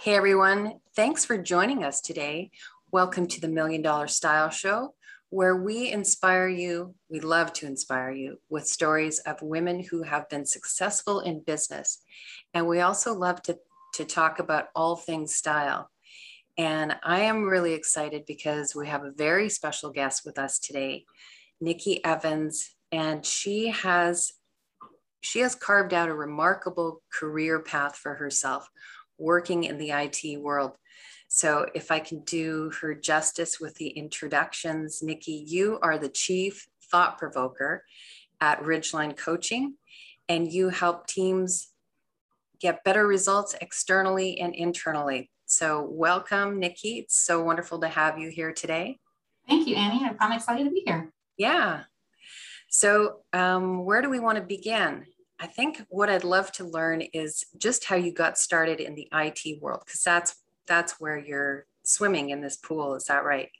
Hey everyone, thanks for joining us today. Welcome to the Million Dollar Style Show, where we inspire you, we love to inspire you with stories of women who have been successful in business. And we also love to, to talk about all things style. And I am really excited because we have a very special guest with us today, Nikki Evans, and she has she has carved out a remarkable career path for herself working in the IT world. So, if I can do her justice with the introductions, Nikki, you are the chief thought provoker at Ridgeline Coaching, and you help teams get better results externally and internally. So, welcome, Nikki. It's so wonderful to have you here today. Thank you, Annie. I'm excited to be here. Yeah. So, um, where do we want to begin? I think what I'd love to learn is just how you got started in the IT world, because that's that's where you're swimming in this pool. Is that right?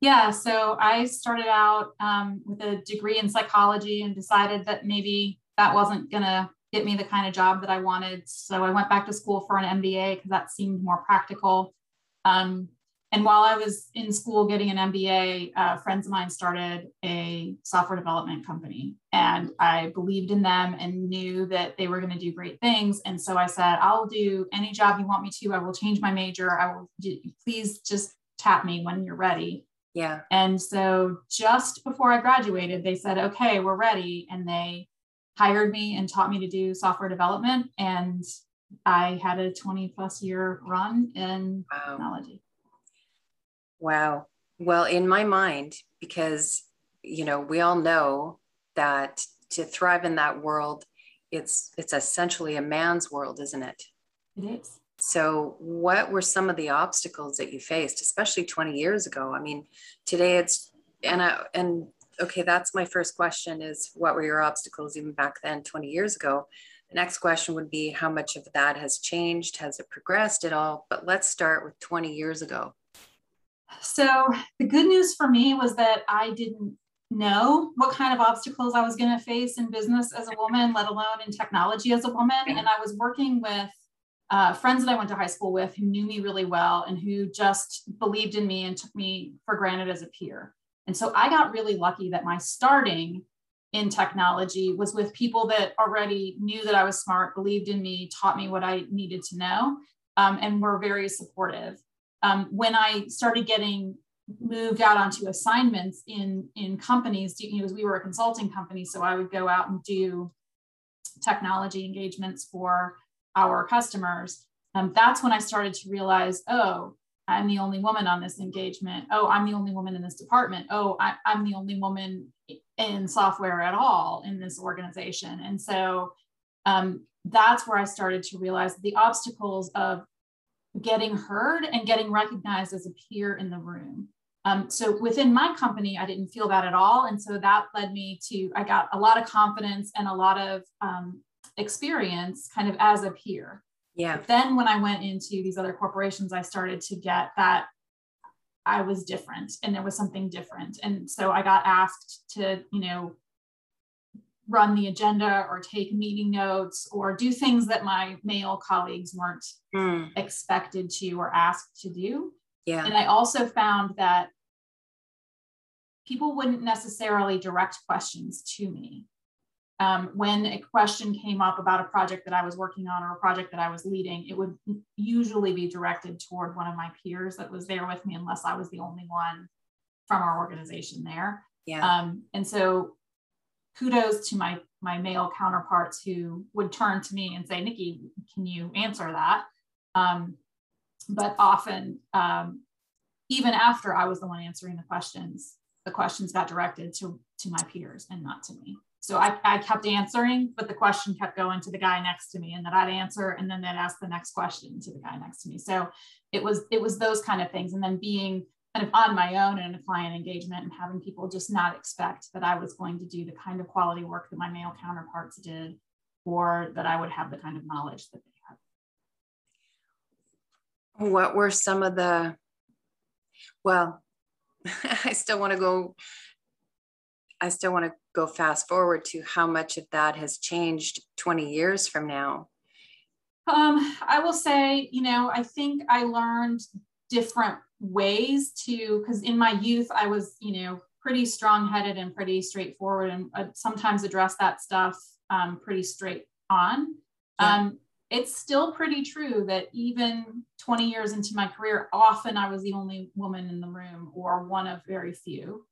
Yeah. So I started out um, with a degree in psychology and decided that maybe that wasn't gonna get me the kind of job that I wanted. So I went back to school for an MBA because that seemed more practical. Um, and while I was in school getting an MBA, uh, friends of mine started a software development company. And I believed in them and knew that they were going to do great things. And so I said, I'll do any job you want me to. I will change my major. I will do, please just tap me when you're ready. Yeah. And so just before I graduated, they said, okay, we're ready. And they hired me and taught me to do software development. And I had a 20 plus year run in wow. technology. Wow. Well, in my mind, because, you know, we all know that to thrive in that world, it's it's essentially a man's world, isn't it? It is. So, what were some of the obstacles that you faced, especially 20 years ago? I mean, today it's and I and okay, that's my first question is what were your obstacles even back then 20 years ago? The next question would be how much of that has changed? Has it progressed at all? But let's start with 20 years ago. So the good news for me was that I didn't know what kind of obstacles I was going to face in business as a woman, let alone in technology as a woman. And I was working with uh, friends that I went to high school with who knew me really well and who just believed in me and took me for granted as a peer. And so I got really lucky that my starting in technology was with people that already knew that I was smart, believed in me, taught me what I needed to know, um, and were very supportive um, when I started getting moved out onto assignments in in companies, you know, we were a consulting company, so I would go out and do technology engagements for our customers. Um, that's when I started to realize, oh, I'm the only woman on this engagement. Oh, I'm the only woman in this department. Oh, I, I'm the only woman in software at all in this organization. And so um, that's where I started to realize the obstacles of getting heard and getting recognized as a peer in the room. Um, so within my company, I didn't feel that at all. And so that led me to, I got a lot of confidence and a lot of um, experience kind of as a peer. Yeah. But then when I went into these other corporations, I started to get that I was different and there was something different. And so I got asked to, you know, run the agenda or take meeting notes or do things that my male colleagues weren't mm. expected to or asked to do. Yeah. And I also found that people wouldn't necessarily direct questions to me. Um, when a question came up about a project that I was working on or a project that I was leading, it would usually be directed toward one of my peers that was there with me, unless I was the only one from our organization there. Yeah. Um, and so kudos to my my male counterparts who would turn to me and say, Nikki, can you answer that? Um, but often, um, even after I was the one answering the questions, the questions got directed to, to my peers and not to me. So I, I kept answering, but the question kept going to the guy next to me and then I'd answer and then they'd ask the next question to the guy next to me. So it was, it was those kind of things. And then being kind of on my own in a client engagement and having people just not expect that I was going to do the kind of quality work that my male counterparts did or that I would have the kind of knowledge that they had. What were some of the, well, I still want to go, I still want to go fast forward to how much of that has changed 20 years from now. Um, I will say, you know, I think I learned different ways to, because in my youth, I was, you know, pretty strong headed and pretty straightforward and uh, sometimes address that stuff um, pretty straight on. Yeah. Um, it's still pretty true that even 20 years into my career, often I was the only woman in the room or one of very few.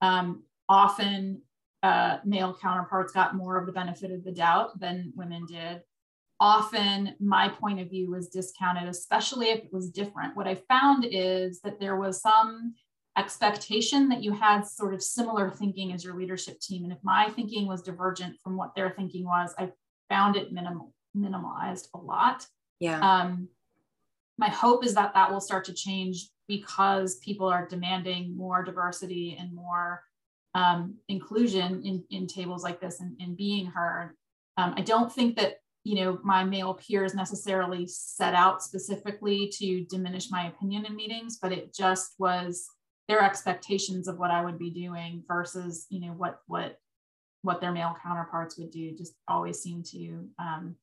Um, often uh, male counterparts got more of the benefit of the doubt than women did. Often my point of view was discounted, especially if it was different. What I found is that there was some expectation that you had sort of similar thinking as your leadership team. And if my thinking was divergent from what their thinking was, I found it minimal, minimalized a lot. Yeah. Um, my hope is that that will start to change because people are demanding more diversity and more um, inclusion in, in tables like this and, and being heard. Um, I don't think that you know my male peers necessarily set out specifically to diminish my opinion in meetings, but it just was their expectations of what I would be doing versus you know what what what their male counterparts would do just always seem to um,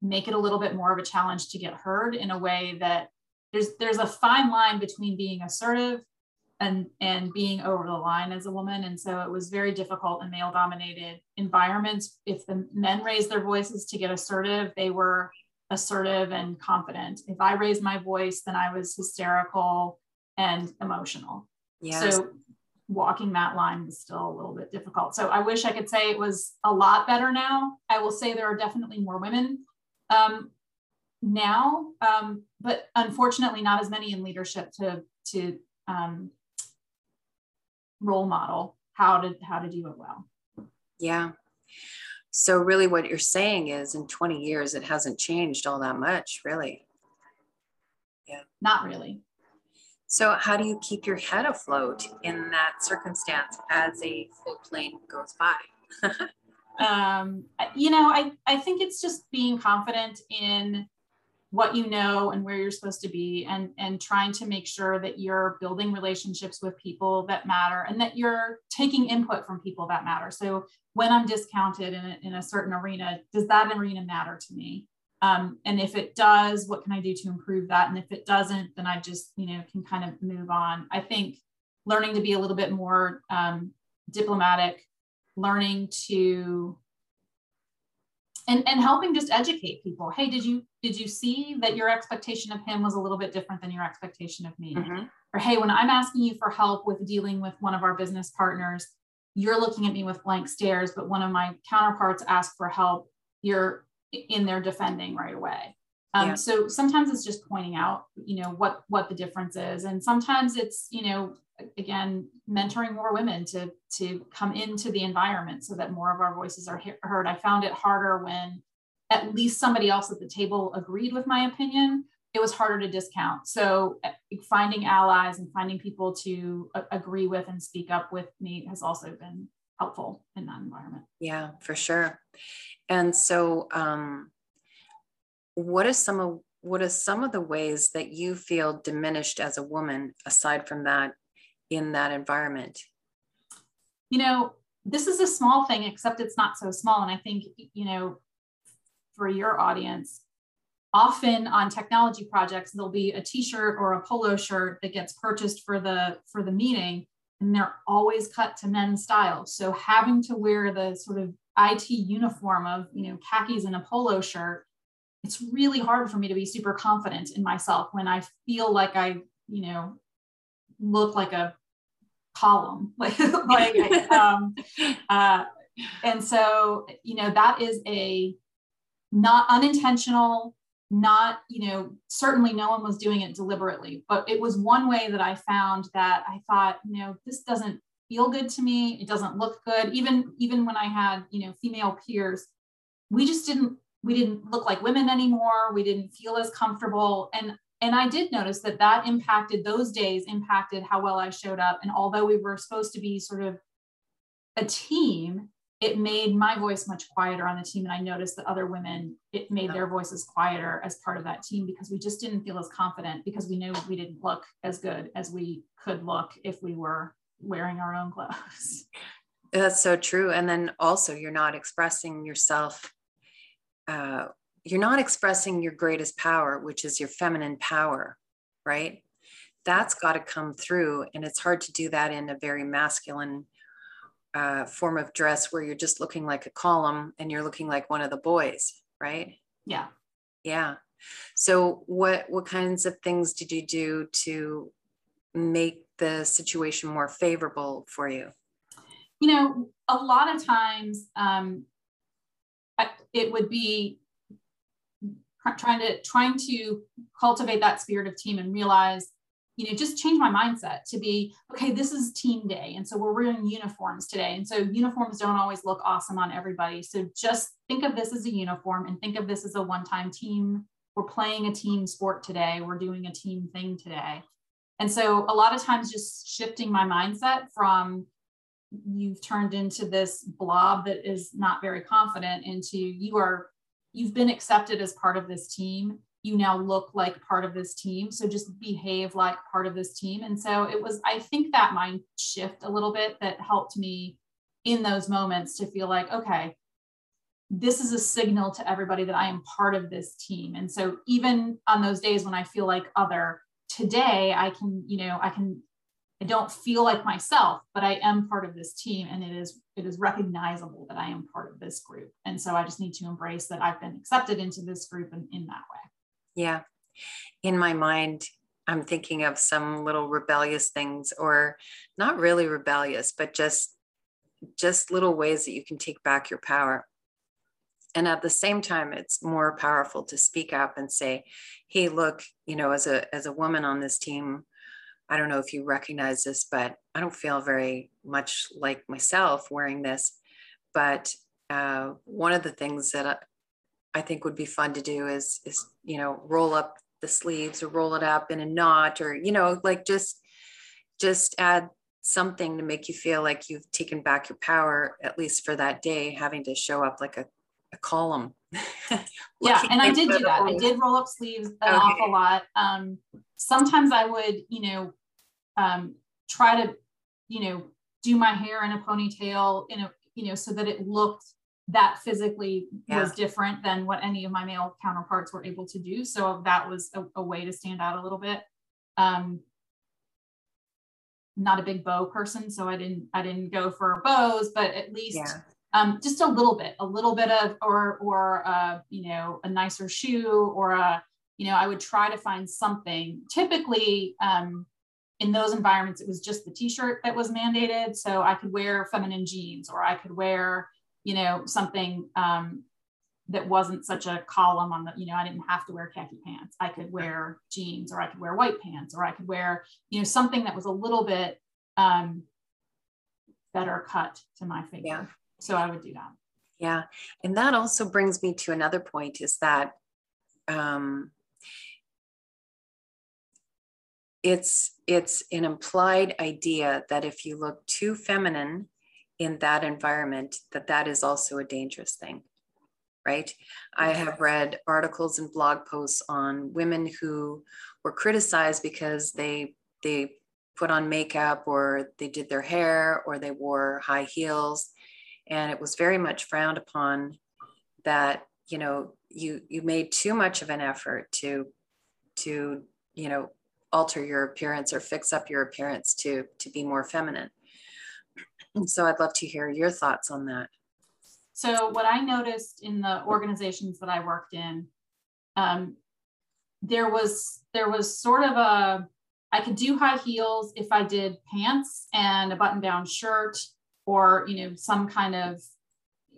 make it a little bit more of a challenge to get heard in a way that there's there's a fine line between being assertive and and being over the line as a woman. And so it was very difficult in male dominated environments. If the men raised their voices to get assertive they were assertive and confident. If i raised my voice then i was hysterical and emotional. Yes. so walking that line was still a little bit difficult. So i wish i could say it was a lot better now. I will say there are definitely more women um, now um, but unfortunately not as many in leadership to to um, role model how to how to do it well? Yeah. So really what you're saying is in 20 years it hasn't changed all that much really. Yeah. Not really. So how do you keep your head afloat in that circumstance as a full plane goes by? Um, you know I, I think it's just being confident in what you know and where you're supposed to be and and trying to make sure that you're building relationships with people that matter and that you're taking input from people that matter. So when i'm discounted in a, in a certain arena does that arena matter to me? Um, and if it does what can i do to improve that? And if it doesn't then i just you know can kind of move on. I think learning to be a little bit more um, diplomatic learning to and and helping just educate people hey did you did you see that your expectation of him was a little bit different than your expectation of me mm-hmm. or hey when i'm asking you for help with dealing with one of our business partners you're looking at me with blank stares but one of my counterparts asked for help you're in there defending right away um, yeah. so sometimes it's just pointing out you know what what the difference is and sometimes it's you know again mentoring more women to to come into the environment so that more of our voices are he- heard. I found it harder when at least somebody else at the table agreed with my opinion. It was harder to discount. So uh, finding allies and finding people to uh, agree with and speak up with me has also been helpful in that environment. Yeah for sure. And so um what is some of what are some of the ways that you feel diminished as a woman aside from that in that environment? You know, this is a small thing, except it's not so small. And I think, you know, for your audience, often on technology projects, there'll be a t-shirt or a polo shirt that gets purchased for the for the meeting, and they're always cut to men's style. So having to wear the sort of IT uniform of, you know, khakis and a polo shirt, it's really hard for me to be super confident in myself when I feel like I, you know, look like a column. Like like um, uh, and so you know that is a not unintentional not you know certainly no one was doing it deliberately but it was one way that i found that i thought you know this doesn't feel good to me. It doesn't look good. Even even when i had you know female peers we just didn't we didn't look like women anymore. We didn't feel as comfortable. And and I did notice that that impacted those days, impacted how well I showed up. And although we were supposed to be sort of a team, it made my voice much quieter on the team. And I noticed that other women, it made their voices quieter as part of that team because we just didn't feel as confident because we knew we didn't look as good as we could look if we were wearing our own clothes. That's so true. And then also, you're not expressing yourself uh, you're not expressing your greatest power, which is your feminine power, right? That's got to come through. And it's hard to do that in a very masculine uh, form of dress where you're just looking like a column and you're looking like one of the boys, right? Yeah. Yeah. So what what kinds of things did you do to make the situation more favorable for you? You know, a lot of times um, it would be trying to trying to cultivate that spirit of team and realize you know just change my mindset to be okay this is team day. And so we're wearing uniforms today. And so uniforms don't always look awesome on everybody. So just think of this as a uniform and think of this as a one-time team. We're playing a team sport today. We're doing a team thing today. And so a lot of times just shifting my mindset from you've turned into this blob that is not very confident into you are you've been accepted as part of this team. You now look like part of this team. So just behave like part of this team. And so it was i think that mind shift a little bit that helped me in those moments to feel like okay this is a signal to everybody that i am part of this team. And so even on those days when i feel like other today i can you know i can I don't feel like myself, but I am part of this team and it is it is recognizable that I am part of this group. And so I just need to embrace that I've been accepted into this group in, in that way. Yeah. In my mind, I'm thinking of some little rebellious things or not really rebellious, but just just little ways that you can take back your power. And at the same time, it's more powerful to speak up and say, hey, look, you know, as a as a woman on this team, I don't know if you recognize this, but I don't feel very much like myself wearing this. But uh, one of the things that I think would be fun to do is, is, you know, roll up the sleeves or roll it up in a knot or, you know, like just, just add something to make you feel like you've taken back your power, at least for that day, having to show up like a, a column. yeah. And I did do that. I did roll up sleeves an okay. awful lot. Um, sometimes I would, you know, um, try to, you know, do my hair in a ponytail, in a, you know, so that it looked that physically yeah. was different than what any of my male counterparts were able to do. So that was a, a way to stand out a little bit. Um, not a big bow person, so I didn't I didn't go for bows, but at least yeah. um, just a little bit, a little bit of or or uh, you know a nicer shoe or a you know I would try to find something. Typically, um, in those environments, it was just the t-shirt that was mandated. So I could wear feminine jeans or I could wear, you know, something um, that wasn't such a column on the, you know, I didn't have to wear khaki pants. I could wear jeans or I could wear white pants or I could wear, you know, something that was a little bit um, better cut to my figure. Yeah. So I would do that. Yeah. And that also brings me to another point is that um, it's it's an implied idea that if you look too feminine in that environment that that is also a dangerous thing right? I have read articles and blog posts on women who were criticized because they they put on makeup or they did their hair or they wore high heels. And it was very much frowned upon that you know you you made too much of an effort to to you know alter your appearance or fix up your appearance to to be more feminine. And so i'd love to hear your thoughts on that. So what i noticed in the organizations that i worked in um, there was there was sort of a i could do high heels if i did pants and a button down shirt or you know some kind of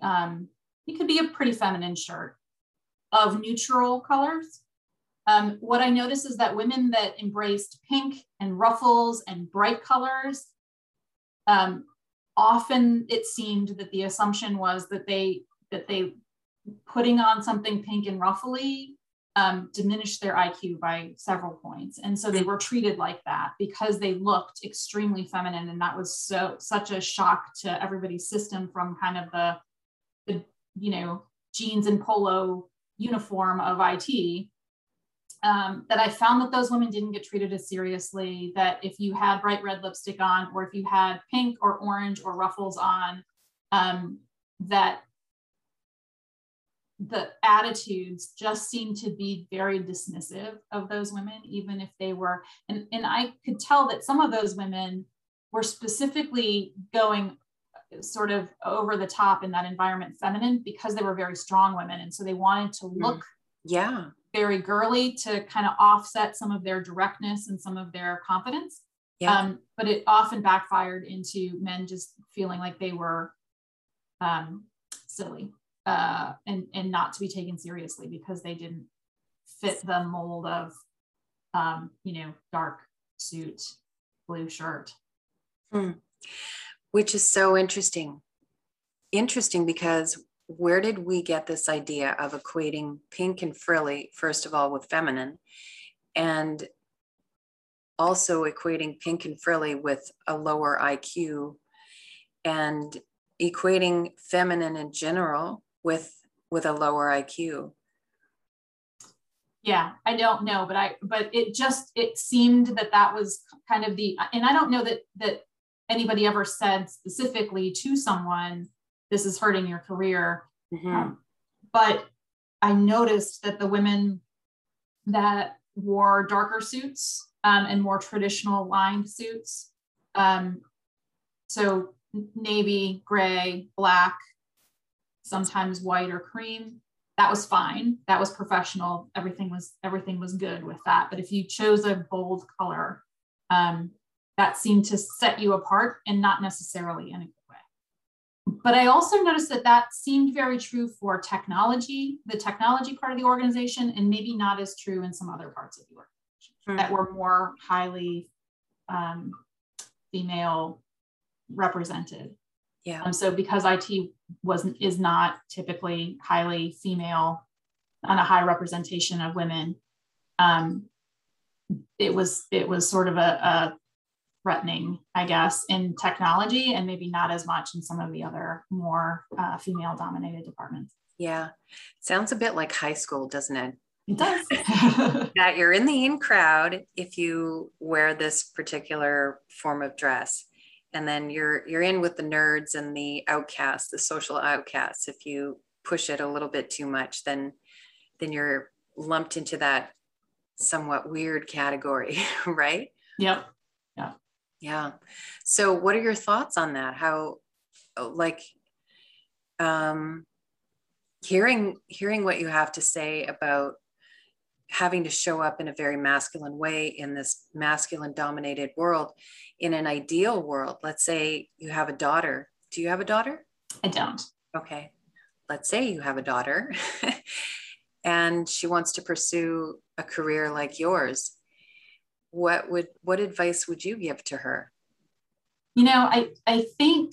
um, it could be a pretty feminine shirt of neutral colors. Um, what I noticed is that women that embraced pink and ruffles and bright colors, um, often it seemed that the assumption was that they that they putting on something pink and ruffly um, diminished their IQ by several points, and so they were treated like that because they looked extremely feminine, and that was so such a shock to everybody's system from kind of the the you know jeans and polo uniform of IT um, that I found that those women didn't get treated as seriously. That if you had bright red lipstick on, or if you had pink or orange or ruffles on, um, that the attitudes just seemed to be very dismissive of those women, even if they were, and, and I could tell that some of those women were specifically going sort of over the top in that environment feminine because they were very strong women. And so they wanted to mm. look yeah very girly to kind of offset some of their directness and some of their confidence. Yeah. Um, but it often backfired into men just feeling like they were um, silly uh, and and not to be taken seriously because they didn't fit the mold of um, you know dark suit, blue shirt. Hmm. Which is so interesting. Interesting because where did we get this idea of equating pink and frilly, first of all, with feminine, and also equating pink and frilly with a lower IQ and equating feminine in general with with a lower IQ? Yeah, I don't know, but I but it just it seemed that that was kind of the and I don't know that that anybody ever said specifically to someone this is hurting your career. Mm-hmm. Um, but I noticed that the women that wore darker suits um, and more traditional lined suits, um, so navy, gray, black, sometimes white or cream that was fine that was professional everything was everything was good with that but if you chose a bold color um, that seemed to set you apart and not necessarily in a good way. But i also noticed that that seemed very true for technology the technology part of the organization and maybe not as true in some other parts of the organization that were more highly um, female represented. Yeah. Um, so because IT wasn't is not typically highly female and a high representation of women, um, it was it was sort of a, a threatening, I guess, in technology and maybe not as much in some of the other more uh, female dominated departments. Yeah. Sounds a bit like high school, doesn't it? It does. that you're in the in crowd if you wear this particular form of dress and then you're you're in with the nerds and the outcasts the social outcasts if you push it a little bit too much then then you're lumped into that somewhat weird category right yep yeah yeah. So what are your thoughts on that? How like um hearing hearing what you have to say about having to show up in a very masculine way in this masculine dominated world in an ideal world let's say you have a daughter. Do you have a daughter? I don't. Okay. Let's say you have a daughter and she wants to pursue a career like yours what would what advice would you give to her you know i i think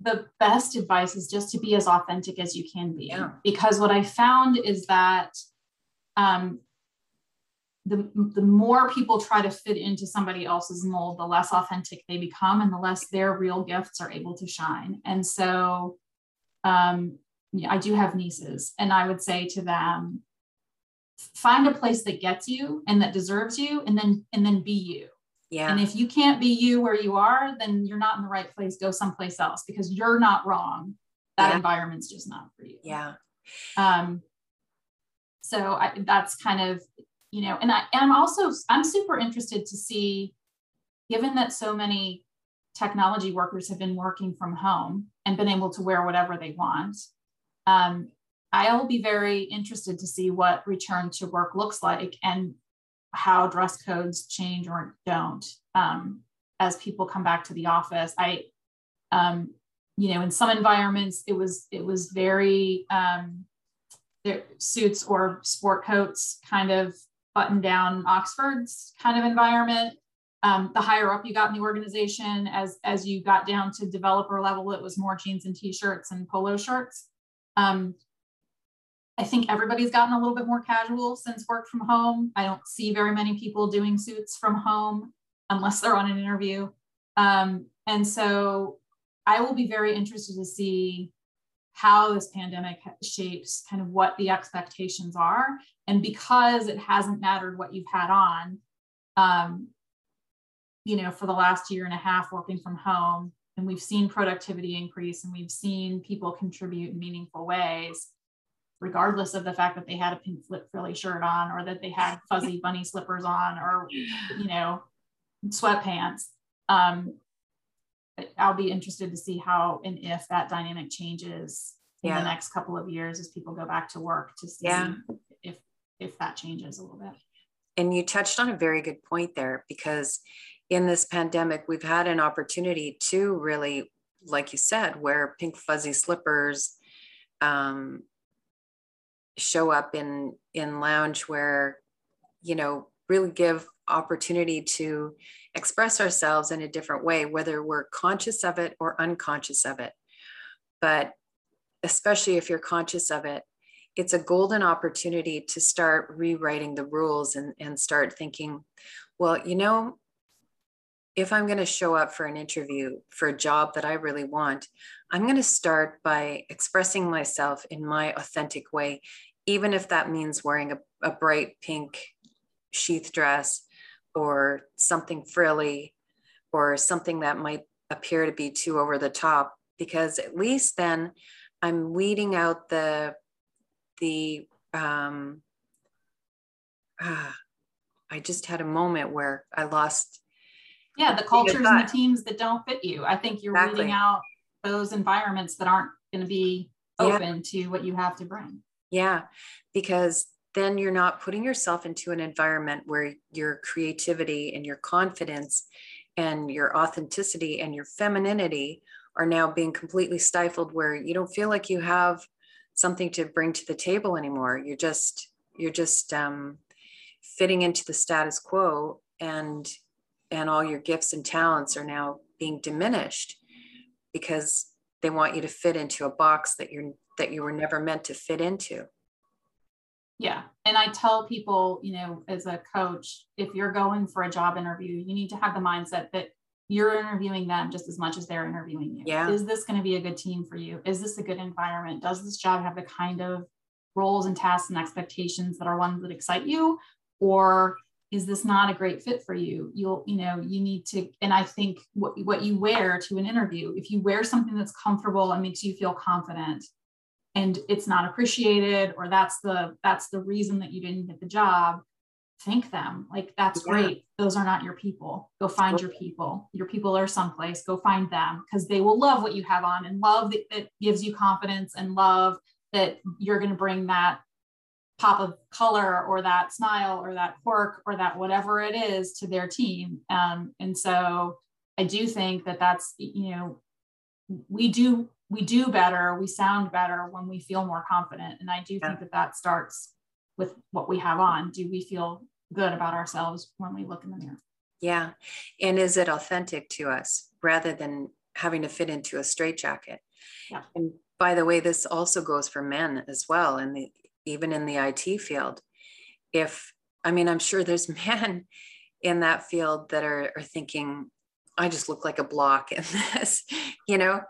the best advice is just to be as authentic as you can be yeah. because what i found is that um, the, the more people try to fit into somebody else's mold, the less authentic they become and the less their real gifts are able to shine. And so um, I do have nieces, and I would say to them, find a place that gets you and that deserves you, and then and then be you. Yeah. And if you can't be you where you are, then you're not in the right place. Go someplace else because you're not wrong. That yeah. environment's just not for you. Yeah. Um, so I, that's kind of you know and, I, and i'm also i'm super interested to see given that so many technology workers have been working from home and been able to wear whatever they want um, i'll be very interested to see what return to work looks like and how dress codes change or don't um, as people come back to the office i um, you know in some environments it was it was very um, suits or sport coats kind of button down Oxford's kind of environment. Um, the higher up you got in the organization, as as you got down to developer level, it was more jeans and t-shirts and polo shirts. Um, I think everybody's gotten a little bit more casual since work from home. I don't see very many people doing suits from home unless they're on an interview. Um, and so I will be very interested to see how this pandemic shapes kind of what the expectations are. And because it hasn't mattered what you've had on, um, you know, for the last year and a half working from home, and we've seen productivity increase and we've seen people contribute in meaningful ways. Regardless of the fact that they had a pink flip frilly shirt on or that they had fuzzy bunny slippers on or you know sweatpants um, i'll be interested to see how and if that dynamic changes in yeah. the next couple of years as people go back to work to see yeah. if if that changes a little bit and you touched on a very good point there because in this pandemic we've had an opportunity to really like you said wear pink fuzzy slippers um, show up in in lounge where you know really give opportunity to express ourselves in a different way whether we're conscious of it or unconscious of it. But especially if you're conscious of it it's a golden opportunity to start rewriting the rules and, and start thinking well you know if i'm going to show up for an interview for a job that i really want i'm going to start by expressing myself in my authentic way even if that means wearing a, a bright pink sheath dress or something frilly or something that might appear to be too over the top because at least then i'm weeding out the the um ah, i just had a moment where i lost yeah the cultures and the teams that don't fit you i think you're exactly. weeding out those environments that aren't going to be open yeah. to what you have to bring yeah, because then you're not putting yourself into an environment where your creativity and your confidence and your authenticity and your femininity are now being completely stifled where you don't feel like you have something to bring to the table anymore. You're just you're just um, fitting into the status quo and and all your gifts and talents are now being diminished because they want you to fit into a box that you're that you were never meant to fit into. Yeah. And I tell people, you know, as a coach, if you're going for a job interview, you need to have the mindset that you're interviewing them just as much as they're interviewing you. Yeah. Is this going to be a good team for you? Is this a good environment? Does this job have the kind of roles and tasks and expectations that are ones that excite you? Or is this not a great fit for you you'll you know you need to and i think what, what you wear to an interview if you wear something that's comfortable and makes you feel confident and it's not appreciated or that's the that's the reason that you didn't get the job thank them. Like that's yeah. great. Those are not your people. Go find your people. Your people are someplace. Go find them because they will love what you have on and love that, that gives you confidence and love that you're going to bring that pop of color or that smile or that quirk or that whatever it is to their team. Um, and so i do think that that's you know we do we do better we sound better when we feel more confident. And i do yeah. think that that starts with what we have on. Do we feel good about ourselves when we look in the mirror? Yeah. And is it authentic to us rather than having to fit into a straitjacket? Yeah. and by the way this also goes for men as well and even in the it field. If i mean i'm sure there's men in that field that are, are thinking I just look like a block in this, you know,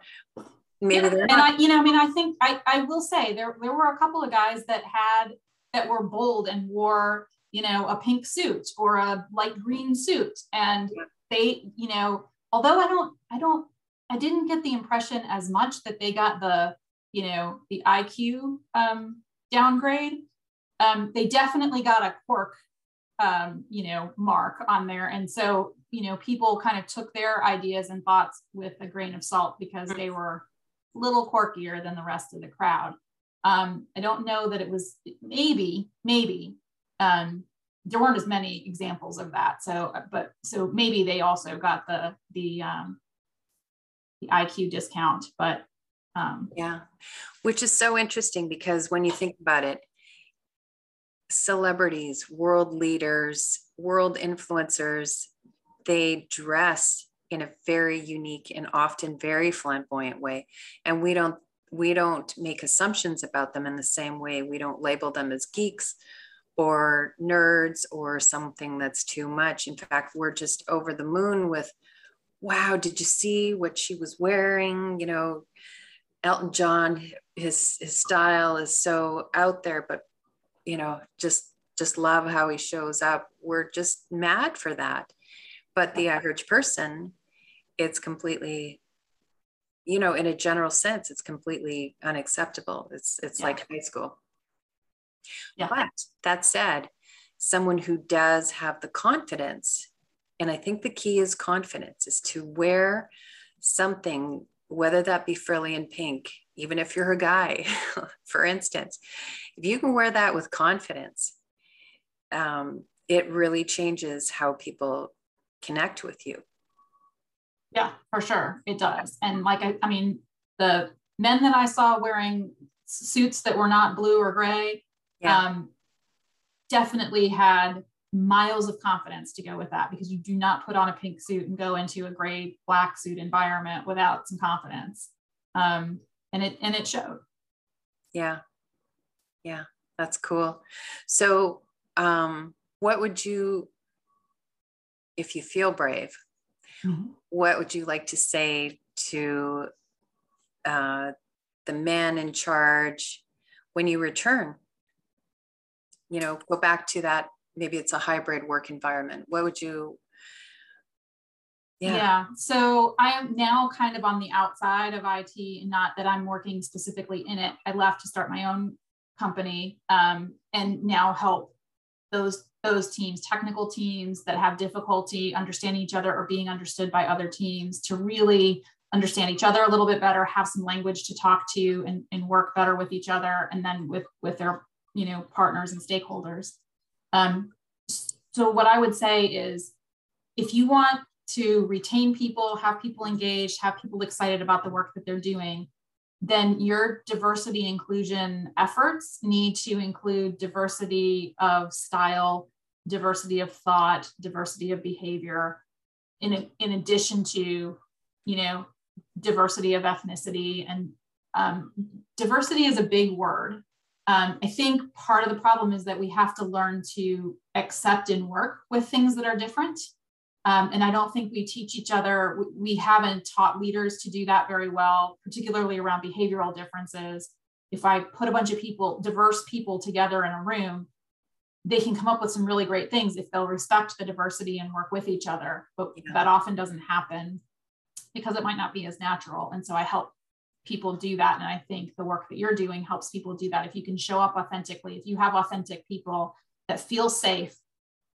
maybe yeah, and I, you know, I mean, I think I, I will say there, there were a couple of guys that had, that were bold and wore, you know, a pink suit or a light green suit. And they, you know, although I don't, I don't, I didn't get the impression as much that they got the, you know, the IQ um, downgrade. Um, they definitely got a quirk, um, you know, mark on there. And so, you know, people kind of took their ideas and thoughts with a grain of salt because they were little quirkier than the rest of the crowd. Um, I don't know that it was maybe, maybe um, there weren't as many examples of that. So, but so maybe they also got the the um, the IQ discount. But um, yeah, which is so interesting because when you think about it, celebrities, world leaders, world influencers, they dress in a very unique and often very flamboyant way. And we don't we don't make assumptions about them in the same way. We don't label them as geeks or nerds or something that's too much. In fact we're just over the moon with wow did you see what she was wearing? You know elton john his his style is so out there but you know just just love how he shows up. We're just mad for that. But the average person it's completely you know in a general sense it's completely unacceptable it's it's yeah. like high school Yeah. But that said, someone who does have the confidence, and I think the key is confidence, is to wear something, whether that be frilly and pink, even if you're a guy, for instance, if you can wear that with confidence, um, it really changes how people connect with you. Yeah, for sure. It does. And like, I, I mean, the men that I saw wearing suits that were not blue or gray yeah. um, definitely had miles of confidence to go with that because you do not put on a pink suit and go into a gray black suit environment without some confidence um, and it and it showed yeah yeah that's cool so um, what would you if you feel brave mm-hmm. what would you like to say to uh, the man in charge when you return you know go back to that maybe it's a hybrid work environment what would you yeah. yeah. So I am now kind of on the outside of IT, not that I'm working specifically in it. I left to start my own company um, and now help those those teams, technical teams that have difficulty understanding each other or being understood by other teams to really understand each other a little bit better, have some language to talk to and, and work better with each other and then with with their you know partners and stakeholders. Um, so what I would say is if you want to retain people, have people engaged, have people excited about the work that they're doing, then your diversity inclusion efforts need to include diversity of style, diversity of thought, diversity of behavior, in, in addition to, you know, diversity of ethnicity. And um, diversity is a big word. Um, I think part of the problem is that we have to learn to accept and work with things that are different. Um, and I don't think we teach each other, we haven't taught leaders to do that very well, particularly around behavioral differences. If I put a bunch of people, diverse people together in a room, they can come up with some really great things if they'll respect the diversity and work with each other. But yeah. that often doesn't happen because it might not be as natural. And so I help people do that. And I think the work that you're doing helps people do that. If you can show up authentically, if you have authentic people that feel safe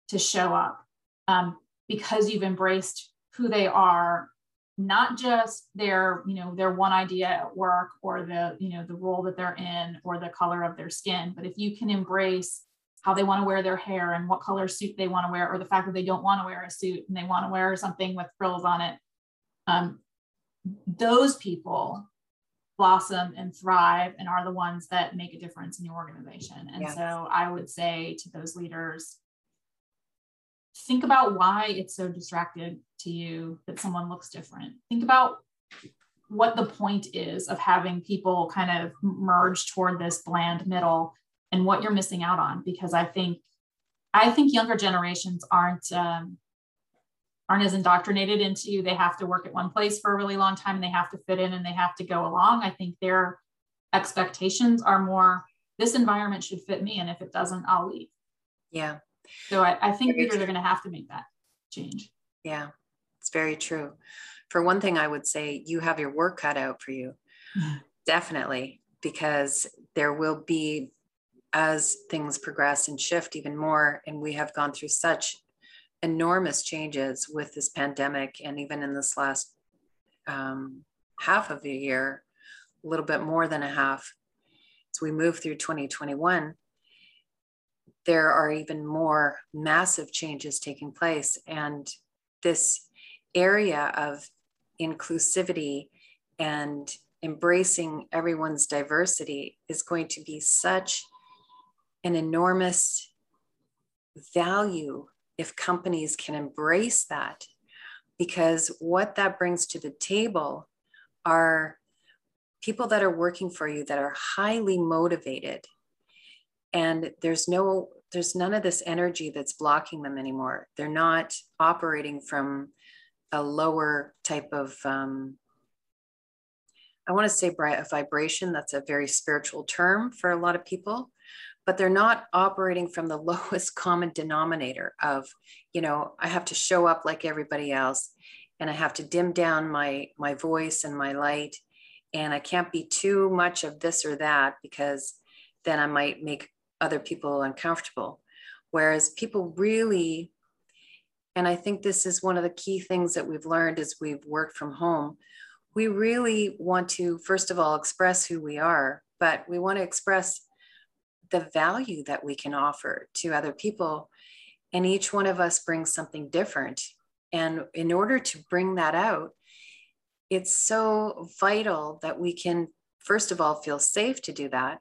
to show up um, because you've embraced who they are, not just their, you know, their one idea at work or the, you know, the role that they're in or the color of their skin, but if you can embrace how they want to wear their hair and what color suit they want to wear, or the fact that they don't want to wear a suit and they want to wear something with frills on it. Um, those people blossom and thrive and are the ones that make a difference in the organization. And yes. so I would say to those leaders, think about why it's so distracted to you that someone looks different. Think about what the point is of having people kind of merge toward this bland middle and what you're missing out on because i think i think younger generations aren't um, aren't as indoctrinated into they have to work at one place for a really long time and they have to fit in and they have to go along. I think their expectations are more this environment should fit me. And if it doesn't, I'll leave. Yeah. So I, I think leaders are going to have to make that change. Yeah, it's very true. For one thing, I would say you have your work cut out for you. Definitely, because there will be, as things progress and shift even more, and we have gone through such enormous changes with this pandemic and even in this last um, half of the year, a little bit more than a half. As we move through 2021, there are even more massive changes taking place. And this area of inclusivity and embracing everyone's diversity is going to be such an enormous value if companies can embrace that because what that brings to the table are people that are working for you that are highly motivated and there's no there's none of this energy that's blocking them anymore. They're not operating from a lower type of um, i want to say a vibration that's a very spiritual term for a lot of people but they're not operating from the lowest common denominator of you know i have to show up like everybody else and i have to dim down my my voice and my light and i can't be too much of this or that because then i might make other people uncomfortable. Whereas people really, and I think this is one of the key things that we've learned as we've worked from home, we really want to, first of all, express who we are, but we want to express the value that we can offer to other people. And each one of us brings something different. And in order to bring that out, it's so vital that we can, first of all, feel safe to do that.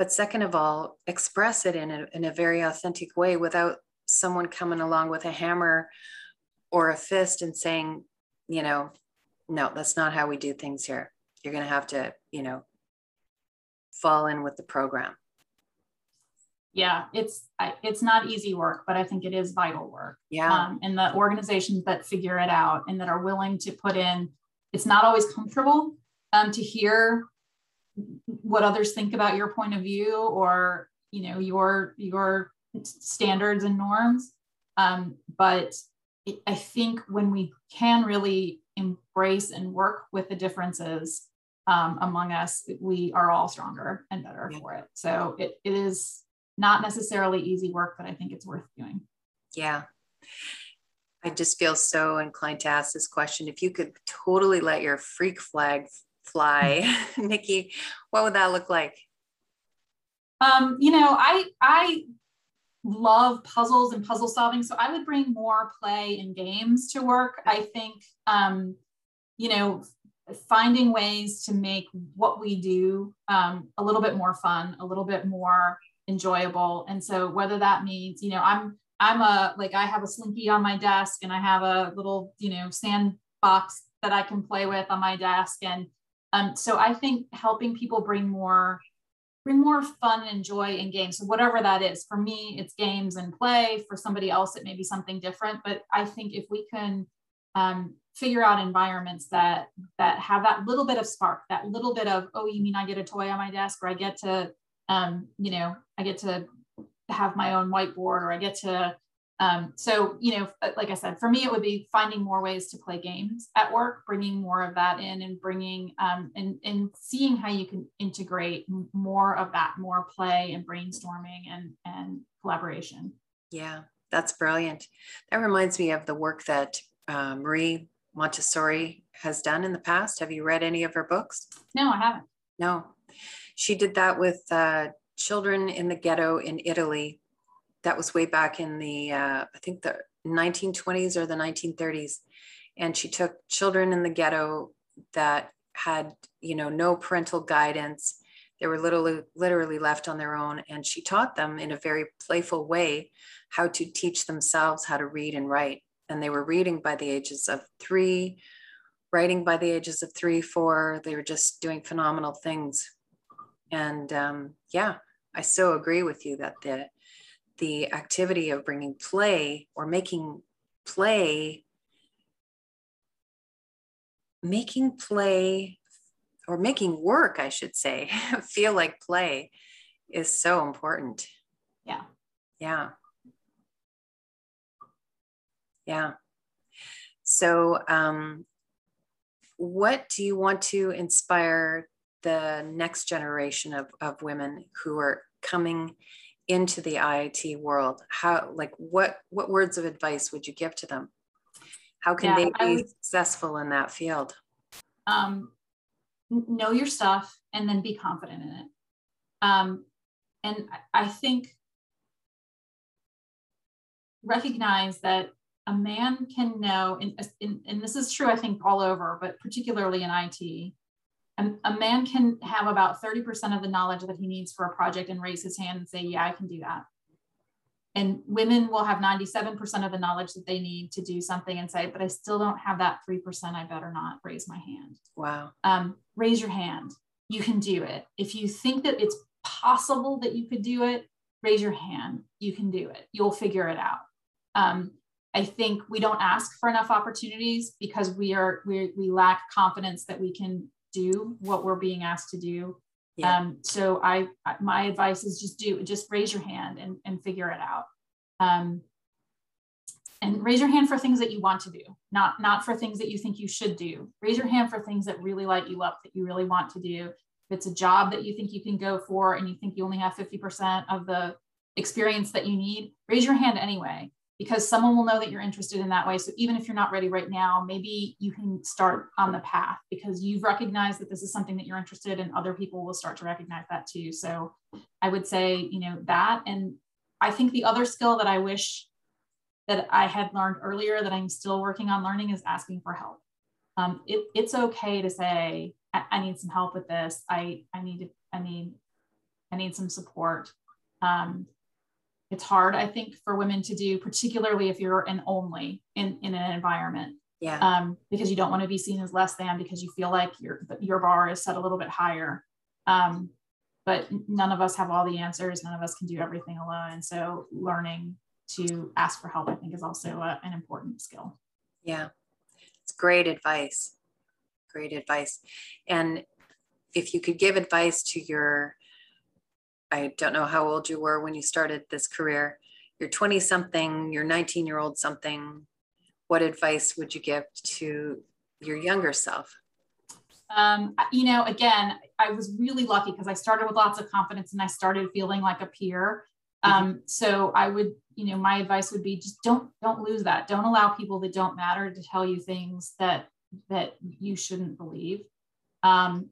But second of all, express it in a, in a very authentic way without someone coming along with a hammer or a fist and saying, you know, no, that's not how we do things here. You're going to have to, you know, fall in with the program. Yeah it's it's not easy work but i think it is vital work. Yeah. Um, and the organizations that figure it out and that are willing to put in it's not always comfortable um, to hear what others think about your point of view or you know your your standards and norms um, but it, i think when we can really embrace and work with the differences um, among us we are all stronger and better yeah. for it so it, it is not necessarily easy work, but I think it's worth doing. Yeah. I just feel so inclined to ask this question. If you could totally let your freak flag fly, Nikki, what would that look like? Um, you know, I I love puzzles and puzzle solving, so I would bring more play and games to work. I think um, you know, finding ways to make what we do um, a little bit more fun, a little bit more enjoyable. And so whether that means, you know, I'm I'm a like I have a slinky on my desk and I have a little, you know, sandbox that I can play with on my desk. And um, so I think helping people bring more bring more fun and joy in games. So whatever that is, for me, it's games and play. For somebody else, it may be something different. But I think if we can um, figure out environments that that have that little bit of spark, that little bit of, oh, you mean I get a toy on my desk, or I get to um, you know, I get to have my own whiteboard or I get to, um, so, you know, like I said, for me, it would be finding more ways to play games at work, bringing more of that in and bringing um, and, and seeing how you can integrate more of that, more play and brainstorming and, and collaboration. Yeah, that's brilliant. That reminds me of the work that uh, Marie Montessori has done in the past. Have you read any of her books? No, I haven't. No, she did that with uh, children in the ghetto in Italy. That was way back in the, uh, I think the 1920s or the 1930s. And she took children in the ghetto that had, you know, no parental guidance. They were literally, literally left on their own. And she taught them in a very playful way how to teach themselves how to read and write. And they were reading by the ages of three, writing by the ages of three, four. They were just doing phenomenal things and um, yeah, I so agree with you that the the activity of bringing play or making play making play or making work i should say feel like play is so important. Yeah. Yeah. Yeah. So um, what do you want to inspire the next generation of, of women who are coming into the IIT world? How, like, what, what words of advice would you give to them? How can yeah, they be would, successful in that field? Um, know your stuff and then be confident in it. Um, and I think recognize that a man can know, and, and this is true, I think, all over, but particularly in IT, a, man can have about 30% of the knowledge that he needs for a project and raise his hand and say, yeah, I can do that. And women will have 97% of the knowledge that they need to do something and say, but I still don't have that 3%. I better not raise my hand. Wow. Um, raise your hand. You can do it. If you think that it's possible that you could do it, raise your hand. You can do it. You'll figure it out. Um, I think we don't ask for enough opportunities because we are we, we lack confidence that we can do what we're being asked to do. Yeah. Um, so I, my advice is just do, just raise your hand and, and figure it out. Um, and raise your hand for things that you want to do, not, not for things that you think you should do. Raise your hand for things that really light you up, that you really want to do. If it's a job that you think you can go for and you think you only have 50% of the experience that you need, raise your hand anyway, because someone will know that you're interested in that way. So even if you're not ready right now, maybe you can start on the path because you've recognized that this is something that you're interested in. Other people will start to recognize that too. So I would say, you know, that. And I think the other skill that I wish that I had learned earlier that I'm still working on learning is asking for help. Um, it, it's okay to say, I, I, need some help with this. I, I need I need, I need some support. Um, it's hard, I think, for women to do, particularly if you're an only in, in an environment. Yeah. Um, because you don't want to be seen as less than because you feel like your your bar is set a little bit higher. Um, but none of us have all the answers. None of us can do everything alone. And so learning to ask for help, I think, is also a, an important skill. Yeah. It's great advice. Great advice. And if you could give advice to your, I don't know how old you were when you started this career, you're 20 something, you're 19 year old something, what advice would you give to your younger self? Um, you know, again, I was really lucky because I started with lots of confidence and I started feeling like a peer. Mm-hmm. Um, so I would, you know, my advice would be just don't don't lose that. Don't allow people that don't matter to tell you things that that you shouldn't believe. Um,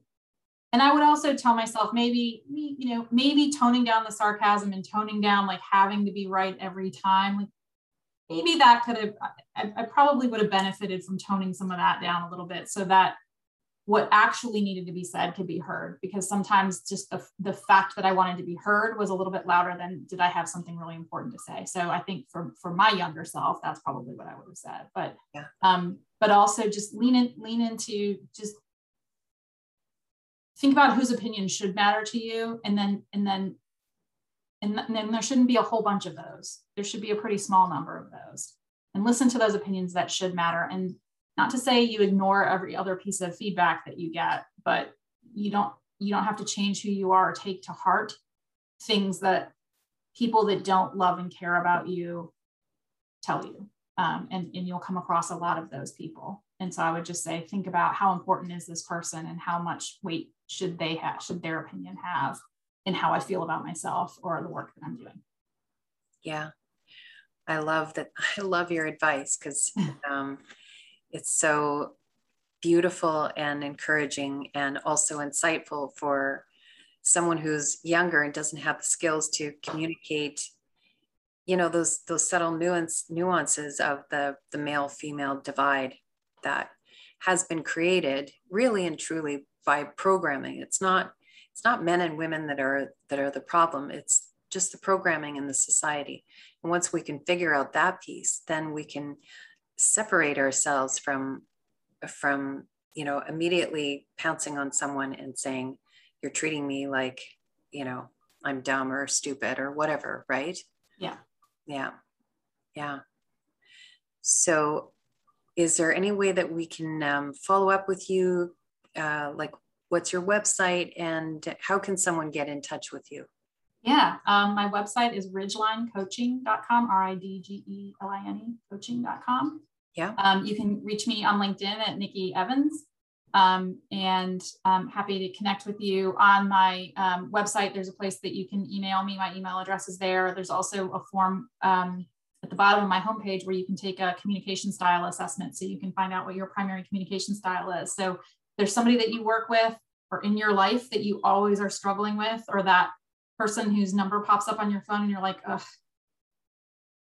and I would also tell myself maybe, you know, maybe toning down the sarcasm and toning down like having to be right every time. Like maybe that could have, I, I probably would have benefited from toning some of that down a little bit so that what actually needed to be said could be heard because sometimes just the, the fact that i wanted to be heard was a little bit louder than did i have something really important to say so i think for for my younger self that's probably what i would have said but yeah. um but also just lean in lean into just think about whose opinion should matter to you and then and then and then there shouldn't be a whole bunch of those. There should be a pretty small number of those. And listen to those opinions that should matter. And not to say you ignore every other piece of feedback that you get but you don't you don't have to change who you are or take to heart things that people that don't love and care about you tell you. Um, and, and you'll come across a lot of those people and so i would just say think about how important is this person and how much weight should they have should their opinion have in how i feel about myself or the work that i'm doing. Yeah. I love that i love your advice because um, it's so beautiful and encouraging and also insightful for someone who's younger and doesn't have the skills to communicate you know those those subtle nuance nuances of the the male female divide that has been created really and truly by programming. It's not it's not men and women that are that are the problem. It's just the programming in the society. And once we can figure out that piece then we can separate ourselves from from you know immediately pouncing on someone and saying you're treating me like you know i'm dumb or stupid or whatever right? Yeah. Yeah. Yeah. So is there any way that we can um, follow up with you uh, like what's your website and how can someone get in touch with you yeah, um, my website is ridgelinecoaching.com, R I D G E L I N E coaching.com. Yeah. Um, you can reach me on LinkedIn at Nikki Evans. Um, and I'm happy to connect with you on my um, website. There's a place that you can email me. My email address is there. There's also a form um, at the bottom of my homepage where you can take a communication style assessment so you can find out what your primary communication style is. So there's somebody that you work with or in your life that you always are struggling with, or that person whose number pops up on your phone and you're like, ugh,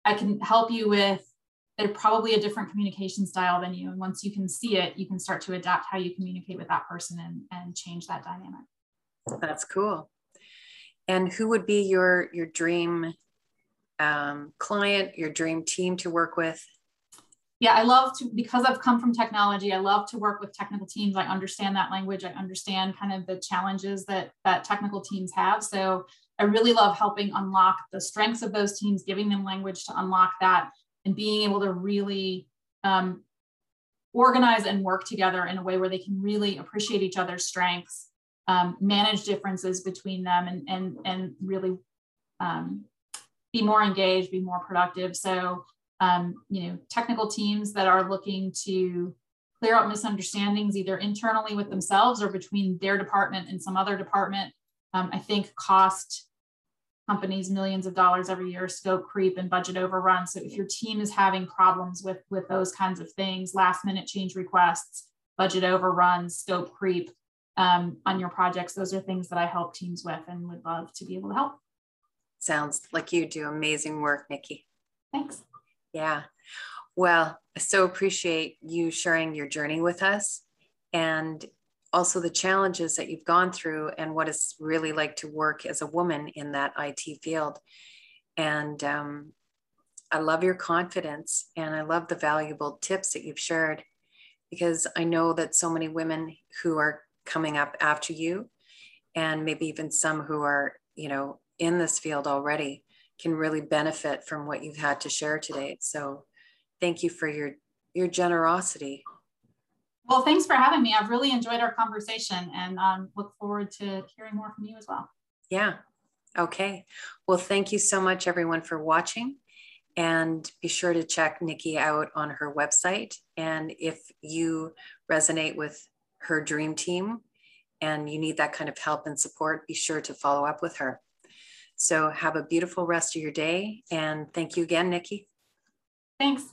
I can help you with they're probably a different communication style than you. And once you can see it, you can start to adapt how you communicate with that person and, and change that dynamic. That's cool. And who would be your your dream um, client, your dream team to work with? Yeah, I love to because I've come from technology. I love to work with technical teams. I understand that language. I understand kind of the challenges that that technical teams have. So I really love helping unlock the strengths of those teams, giving them language to unlock that, and being able to really um, organize and work together in a way where they can really appreciate each other's strengths, um, manage differences between them, and and and really um, be more engaged, be more productive. So um, you know, technical teams that are looking to clear out misunderstandings either internally with themselves or between their department and some other department. Um, I think cost companies millions of dollars every year, scope creep and budget overrun. So if your team is having problems with, with those kinds of things, last minute change requests, budget overruns, scope creep um, on your projects, those are things that I help teams with and would love to be able to help. Sounds like you do amazing work, Nikki. Thanks. Yeah. Well, I so appreciate you sharing your journey with us and also the challenges that you've gone through and what it's really like to work as a woman in that IT field. And um, I love your confidence and I love the valuable tips that you've shared because I know that so many women who are coming up after you and maybe even some who are, you know, in this field already can really benefit from what you've had to share today. So thank you for your your generosity well, thanks for having me. I've really enjoyed our conversation and um, look forward to hearing more from you as well. Yeah. Okay. Well, thank you so much, everyone, for watching. And be sure to check Nikki out on her website. And if you resonate with her dream team and you need that kind of help and support, be sure to follow up with her. So have a beautiful rest of your day. And thank you again, Nikki. Thanks.